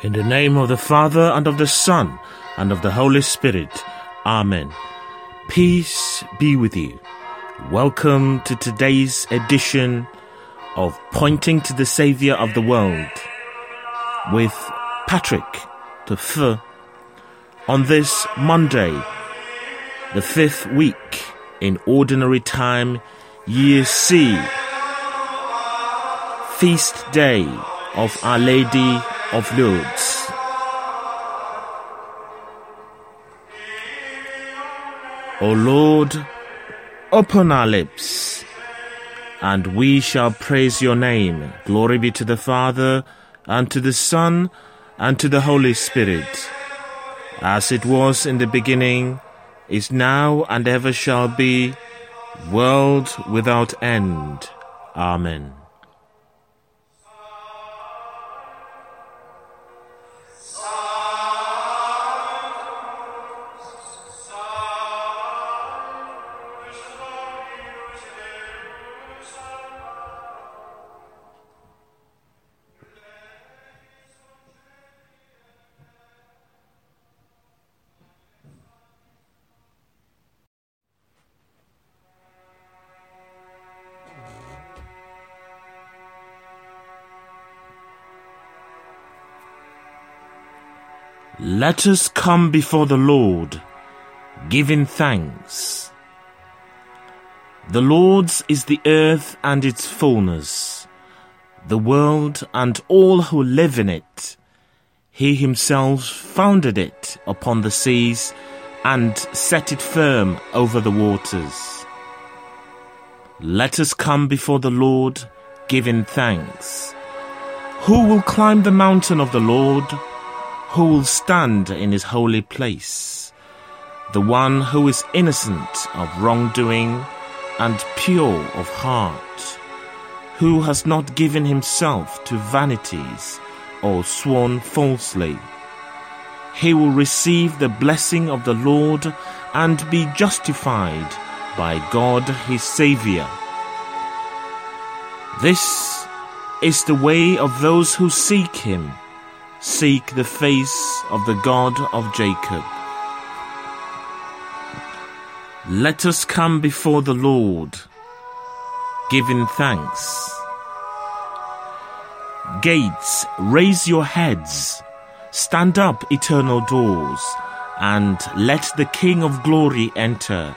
In the name of the Father, and of the Son, and of the Holy Spirit. Amen. Peace be with you. Welcome to today's edition of Pointing to the Saviour of the World with Patrick the F on this Monday, the fifth week in Ordinary Time, Year C, Feast Day of Our Lady of Lourdes. O Lord, open our lips, and we shall praise your name. Glory be to the Father, and to the Son, and to the Holy Spirit, as it was in the beginning, is now, and ever shall be, world without end. Amen. Let us come before the Lord, giving thanks. The Lord's is the earth and its fullness, the world and all who live in it. He himself founded it upon the seas and set it firm over the waters. Let us come before the Lord, giving thanks. Who will climb the mountain of the Lord? Who will stand in his holy place, the one who is innocent of wrongdoing and pure of heart, who has not given himself to vanities or sworn falsely. He will receive the blessing of the Lord and be justified by God his Saviour. This is the way of those who seek him seek the face of the God of Jacob. Let us come before the Lord, giving thanks. Gates, raise your heads, stand up, eternal doors, and let the King of glory enter.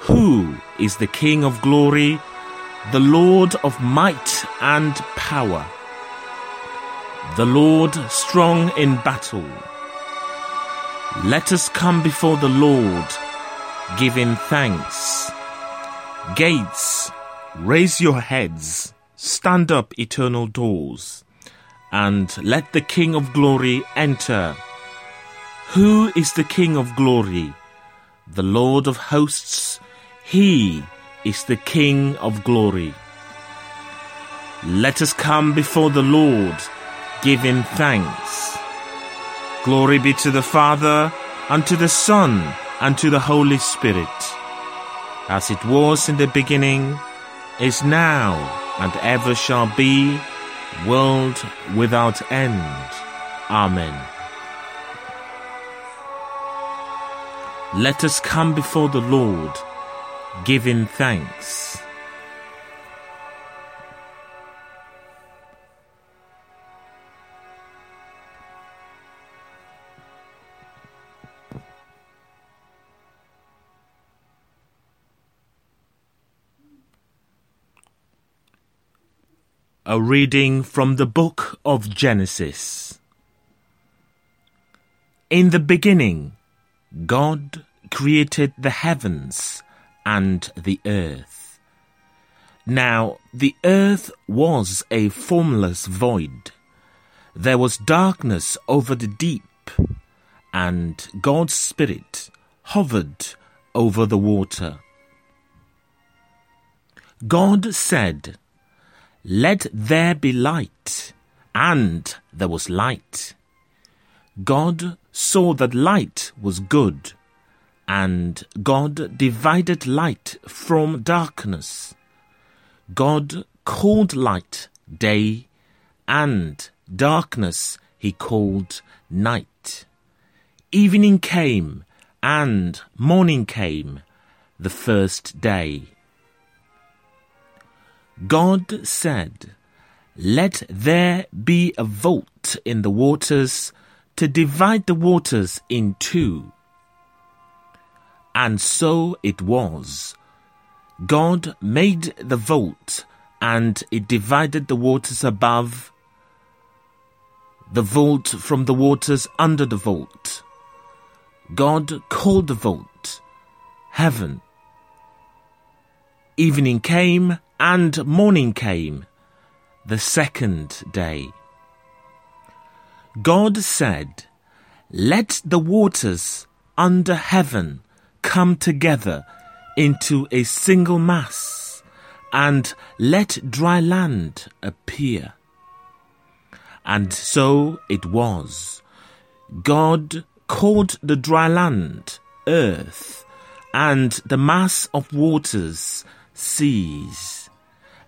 Who is the King of glory? The Lord of might and power the Lord strong in battle. Let us come before the Lord, giving thanks. Gates, raise your heads, stand up, eternal doors, and let the King of glory enter. Who is the King of glory? The Lord of hosts, he is the King of glory. Let us come before the Lord giving thanks. Glory be to the Father, and to the Son, and to the Holy Spirit, as it was in the beginning, is now, and ever shall be, world without end. Amen. Let us come before the Lord, giving thanks. A reading from the book of Genesis. In the beginning, God created the heavens and the earth. Now, the earth was a formless void. There was darkness over the deep, and God's Spirit hovered over the water. God said, let there be light. And there was light. God saw that light was good, and God divided light from darkness. God called light day, and darkness he called night. Evening came and morning came the first day. God said, Let there be a vault in the waters to divide the waters in two. And so it was. God made the vault, and it divided the waters above the vault from the waters under the vault. God called the vault heaven. Evening came and morning came, the second day. God said, Let the waters under heaven come together into a single mass, and let dry land appear. And so it was. God called the dry land earth, and the mass of waters seas.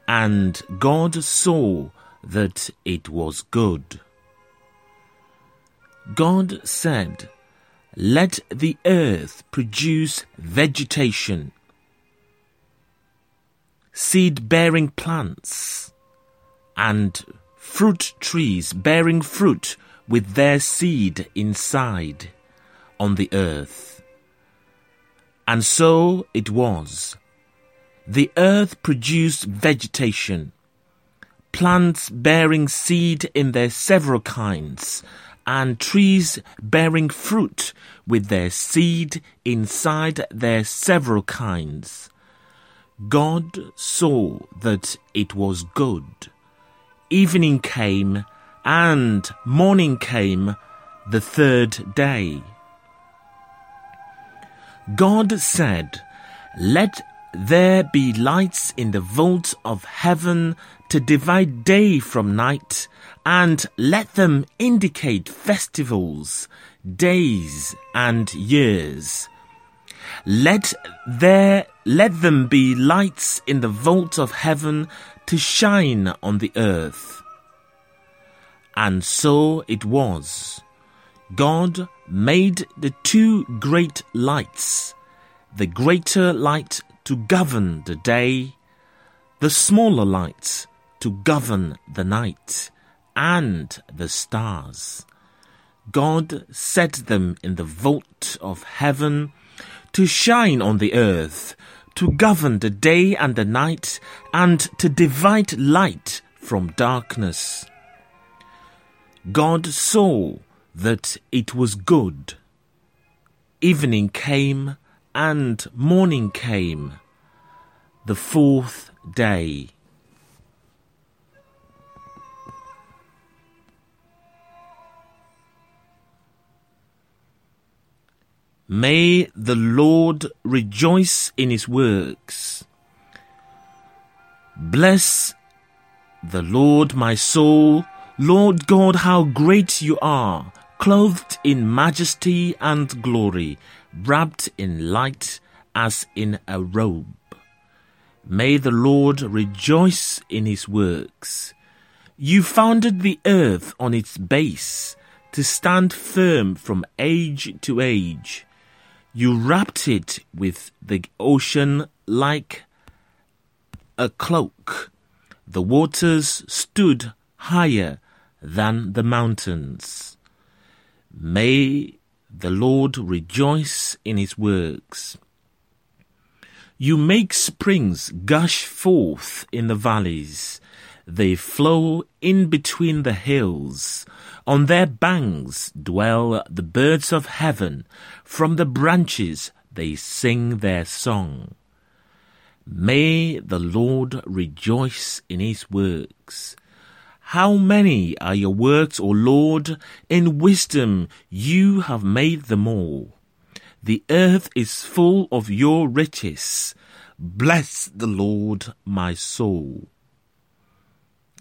And God saw that it was good. God said, Let the earth produce vegetation, seed bearing plants, and fruit trees bearing fruit with their seed inside on the earth. And so it was. The earth produced vegetation, plants bearing seed in their several kinds, and trees bearing fruit with their seed inside their several kinds. God saw that it was good. Evening came, and morning came, the third day. God said, Let there be lights in the vault of heaven to divide day from night, and let them indicate festivals, days, and years. Let there let them be lights in the vault of heaven to shine on the earth. And so it was. God made the two great lights, the greater light to govern the day, the smaller lights to govern the night, and the stars. God set them in the vault of heaven to shine on the earth, to govern the day and the night, and to divide light from darkness. God saw that it was good. Evening came and morning came, the fourth day. May the Lord rejoice in his works. Bless the Lord, my soul. Lord God, how great you are, clothed in majesty and glory wrapped in light as in a robe. May the Lord rejoice in his works. You founded the earth on its base to stand firm from age to age. You wrapped it with the ocean like a cloak. The waters stood higher than the mountains. May the Lord rejoice in his works. You make springs gush forth in the valleys. They flow in between the hills. On their banks dwell the birds of heaven. From the branches they sing their song. May the Lord rejoice in his works. How many are your works, O Lord? In wisdom you have made them all. The earth is full of your riches. Bless the Lord, my soul.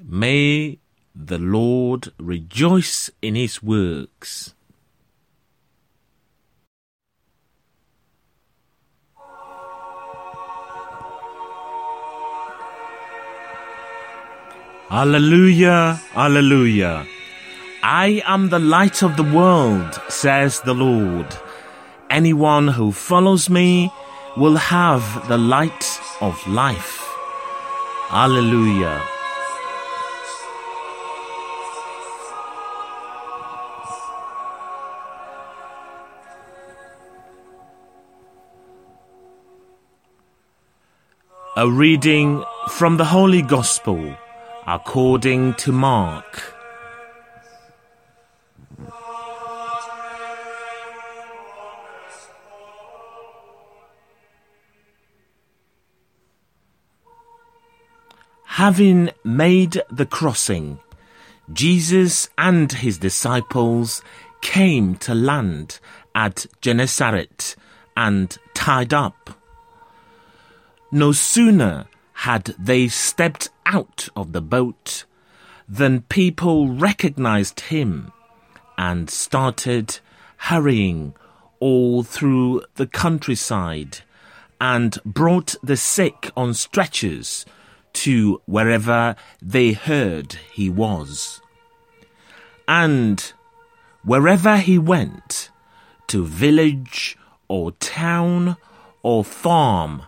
May the Lord rejoice in his works. Alleluia, Alleluia. I am the light of the world, says the Lord. Anyone who follows me will have the light of life. Hallelujah. A reading from the Holy Gospel according to Mark. Having made the crossing, Jesus and his disciples came to land at Gennesaret and tied up. No sooner had they stepped out of the boat then people recognized him and started hurrying all through the countryside and brought the sick on stretchers to wherever they heard he was. And wherever he went, to village or town or farm,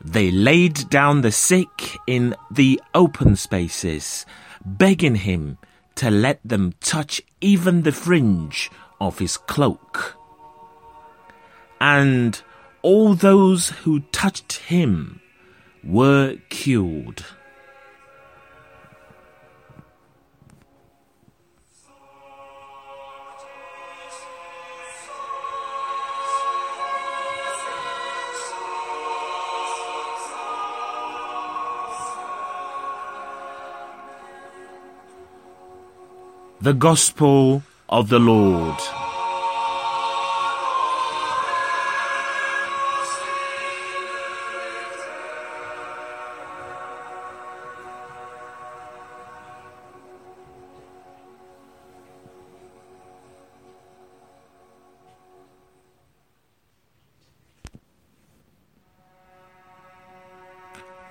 they laid down the sick in the open spaces, begging him to let them touch even the fringe of his cloak. And all those who touched him were killed. The Gospel of the Lord.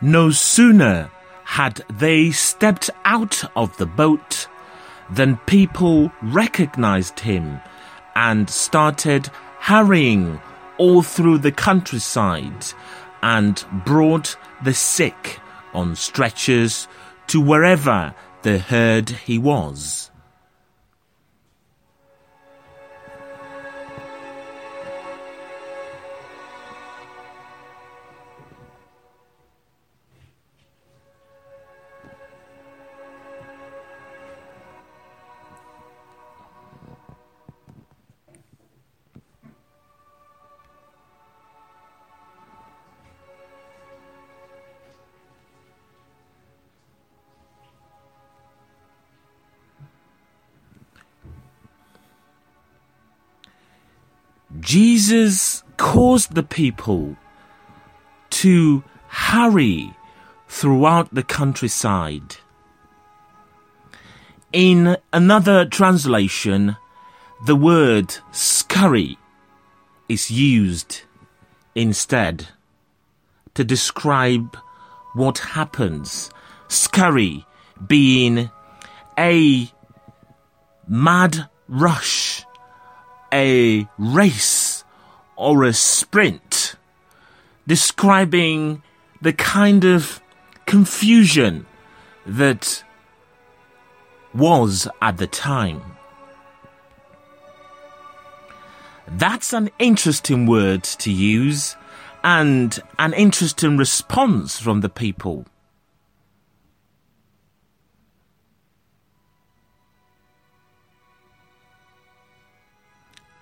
No sooner had they stepped out of the boat than people recognized him and started hurrying all through the countryside and brought the sick on stretchers to wherever they heard he was. Jesus caused the people to hurry throughout the countryside. In another translation, the word scurry is used instead to describe what happens. Scurry being a mad rush a race or a sprint, describing the kind of confusion that was at the time. That's an interesting word to use and an interesting response from the people.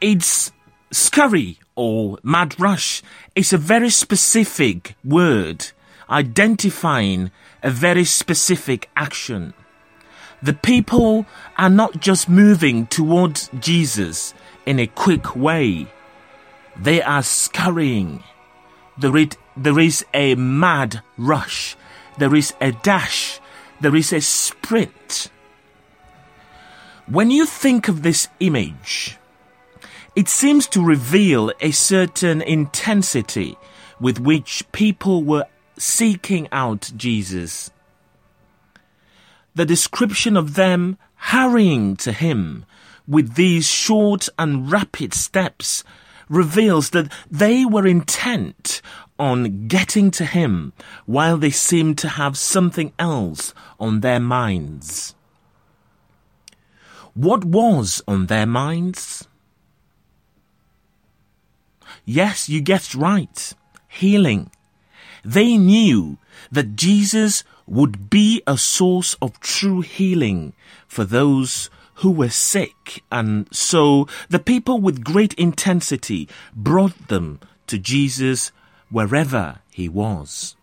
It's scurry or mad rush. It's a very specific word identifying a very specific action. The people are not just moving towards Jesus in a quick way. They are scurrying. There is, a mad rush. There is a dash. There is a sprint. When you think of this image, it seems to reveal a certain intensity with which people were seeking out Jesus. the description of them hurrying to him with these short and rapid steps reveals that they were intent on getting to him while they seemed to have something else on their minds. What was on their minds? Yes, you guessed right. Healing. They knew that Jesus would be a source of true healing for those who were sick, and so the people with great intensity brought them to Jesus wherever he was.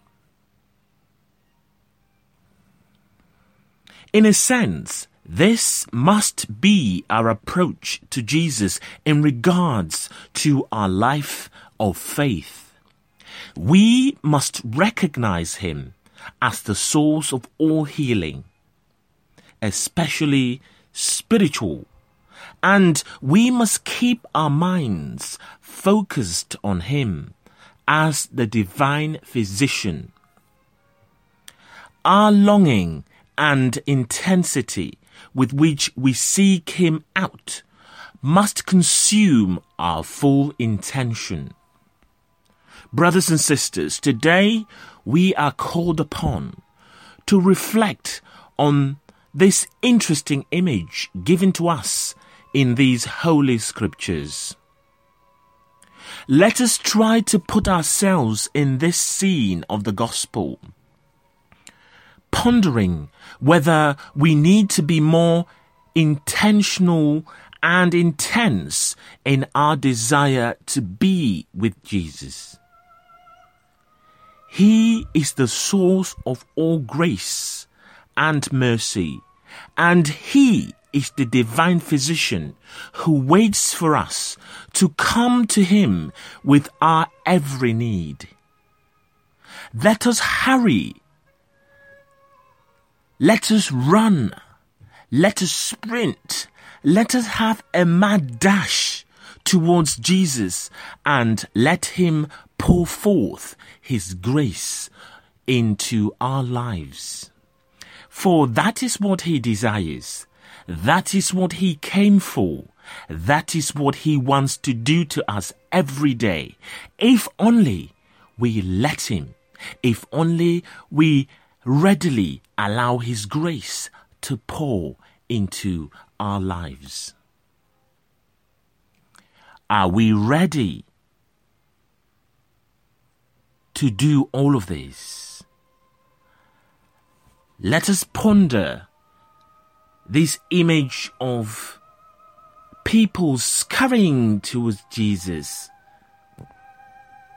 In a sense, this must be our approach to Jesus in regards to our life of faith. We must recognize him as the source of all healing, especially spiritual. And we must keep our minds focused on him as the divine physician. Our longing and intensity with which we seek him out must consume our full intention. Brothers and sisters, today we are called upon to reflect on this interesting image given to us in these holy scriptures. Let us try to put ourselves in this scene of the gospel, pondering whether we need to be more intentional and intense in our desire to be with Jesus. He is the source of all grace and mercy, and He is the divine physician who waits for us to come to Him with our every need. Let us hurry. Let us run. Let us sprint. Let us have a mad dash towards Jesus and let Him pour forth His grace into our lives. For that is what He desires. That is what He came for. That is what He wants to do to us every day. If only we let Him. If only we readily allow His grace to pour into our lives. Are we ready to do all of this. Let us ponder this image of people scurrying towards Jesus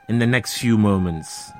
in the next few moments.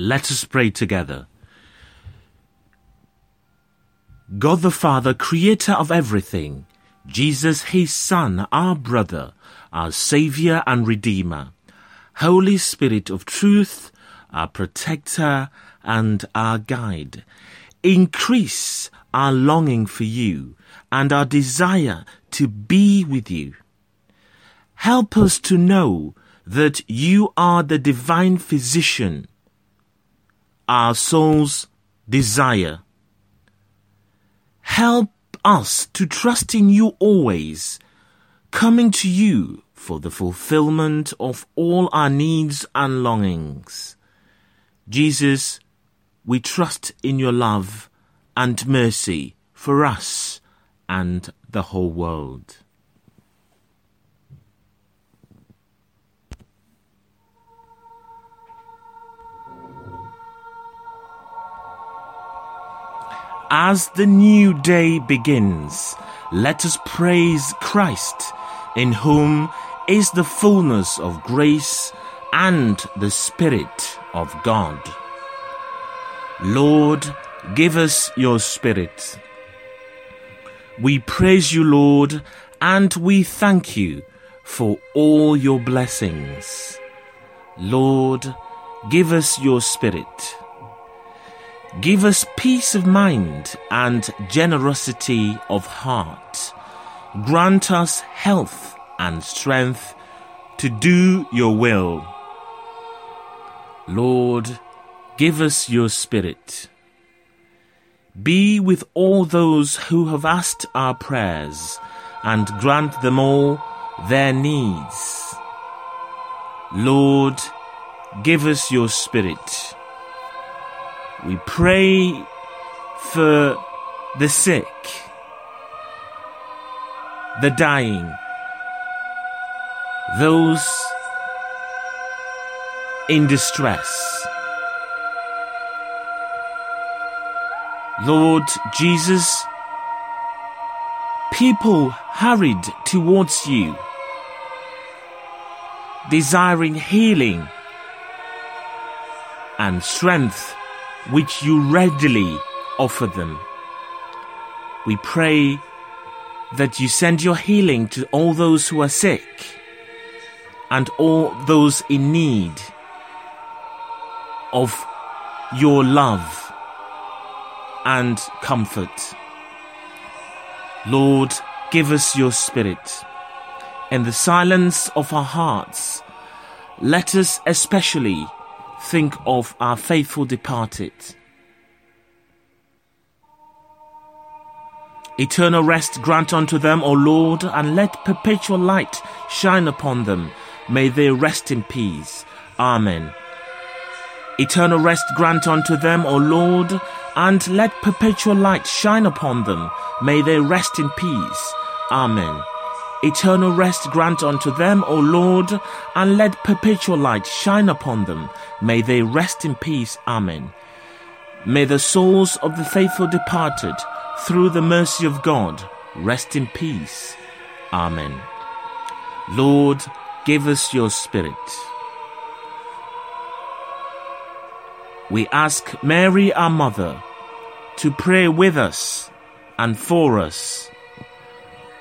Let us pray together. God the Father, creator of everything, Jesus, his Son, our brother, our Saviour and Redeemer, Holy Spirit of truth, our protector and our guide, increase our longing for you and our desire to be with you. Help us to know that you are the divine physician our soul's desire. Help us to trust in you always, coming to you for the fulfillment of all our needs and longings. Jesus, we trust in your love and mercy for us and the whole world. As the new day begins, let us praise Christ, in whom is the fullness of grace and the Spirit of God. Lord, give us your Spirit. We praise you, Lord, and we thank you for all your blessings. Lord, give us your Spirit. Give us peace of mind and generosity of heart. Grant us health and strength to do your will. Lord, give us your Spirit. Be with all those who have asked our prayers and grant them all their needs. Lord, give us your Spirit. We pray for the sick, the dying, those in distress. Lord Jesus, people hurried towards you, desiring healing and strength which you readily offer them. We pray that you send your healing to all those who are sick and all those in need of your love and comfort. Lord, give us your spirit. In the silence of our hearts, let us especially think of our faithful departed. Eternal rest grant unto them, O Lord, and let perpetual light shine upon them. May they rest in peace. Amen. Eternal rest grant unto them, O Lord, and let perpetual light shine upon them. May they rest in peace. Amen. Eternal rest grant unto them, O Lord, and let perpetual light shine upon them. May they rest in peace. Amen. May the souls of the faithful departed, through the mercy of God, rest in peace. Amen. Lord, give us your Spirit. We ask Mary, our Mother, to pray with us and for us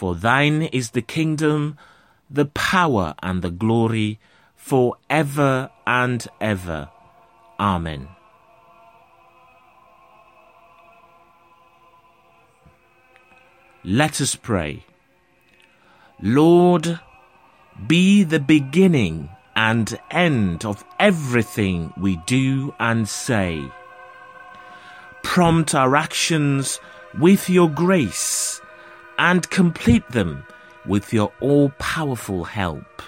For thine is the kingdom, the power, and the glory for ever and ever. Amen. Let us pray. Lord, be the beginning and end of everything we do and say. Prompt our actions with your grace and complete them with your all powerful help.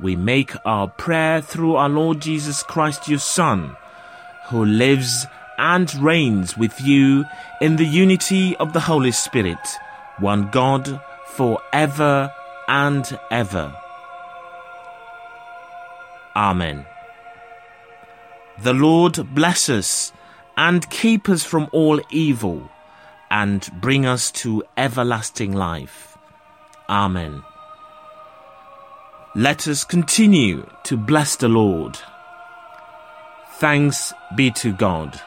We make our prayer through our Lord Jesus Christ, your Son, who lives and reigns with you in the unity of the Holy Spirit, one God, for ever and ever. Amen. The Lord bless us and keep us from all evil and bring us to everlasting life. Amen. Let us continue to bless the Lord. Thanks be to God.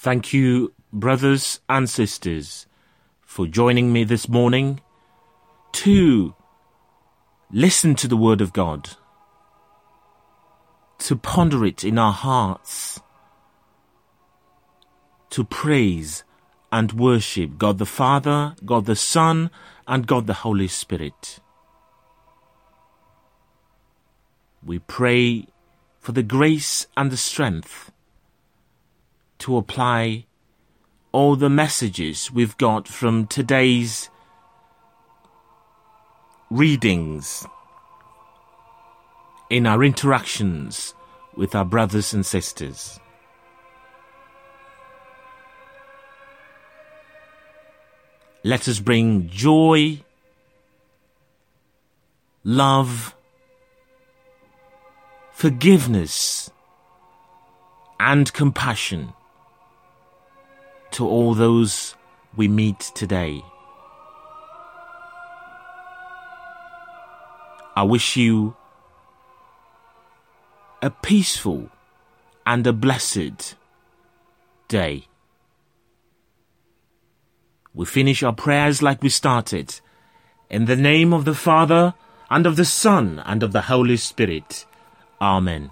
Thank you, brothers and sisters, for joining me this morning. To listen to the Word of God, to ponder it in our hearts, to praise and worship God the Father, God the Son, and God the Holy Spirit. We pray for the grace and the strength to apply all the messages we've got from today's readings in our interactions with our brothers and sisters. Let us bring joy, love, forgiveness, and compassion to all those we meet today. I wish you a peaceful and a blessed day. We finish our prayers like we started. In the name of the Father, and of the Son, and of the Holy Spirit. Amen.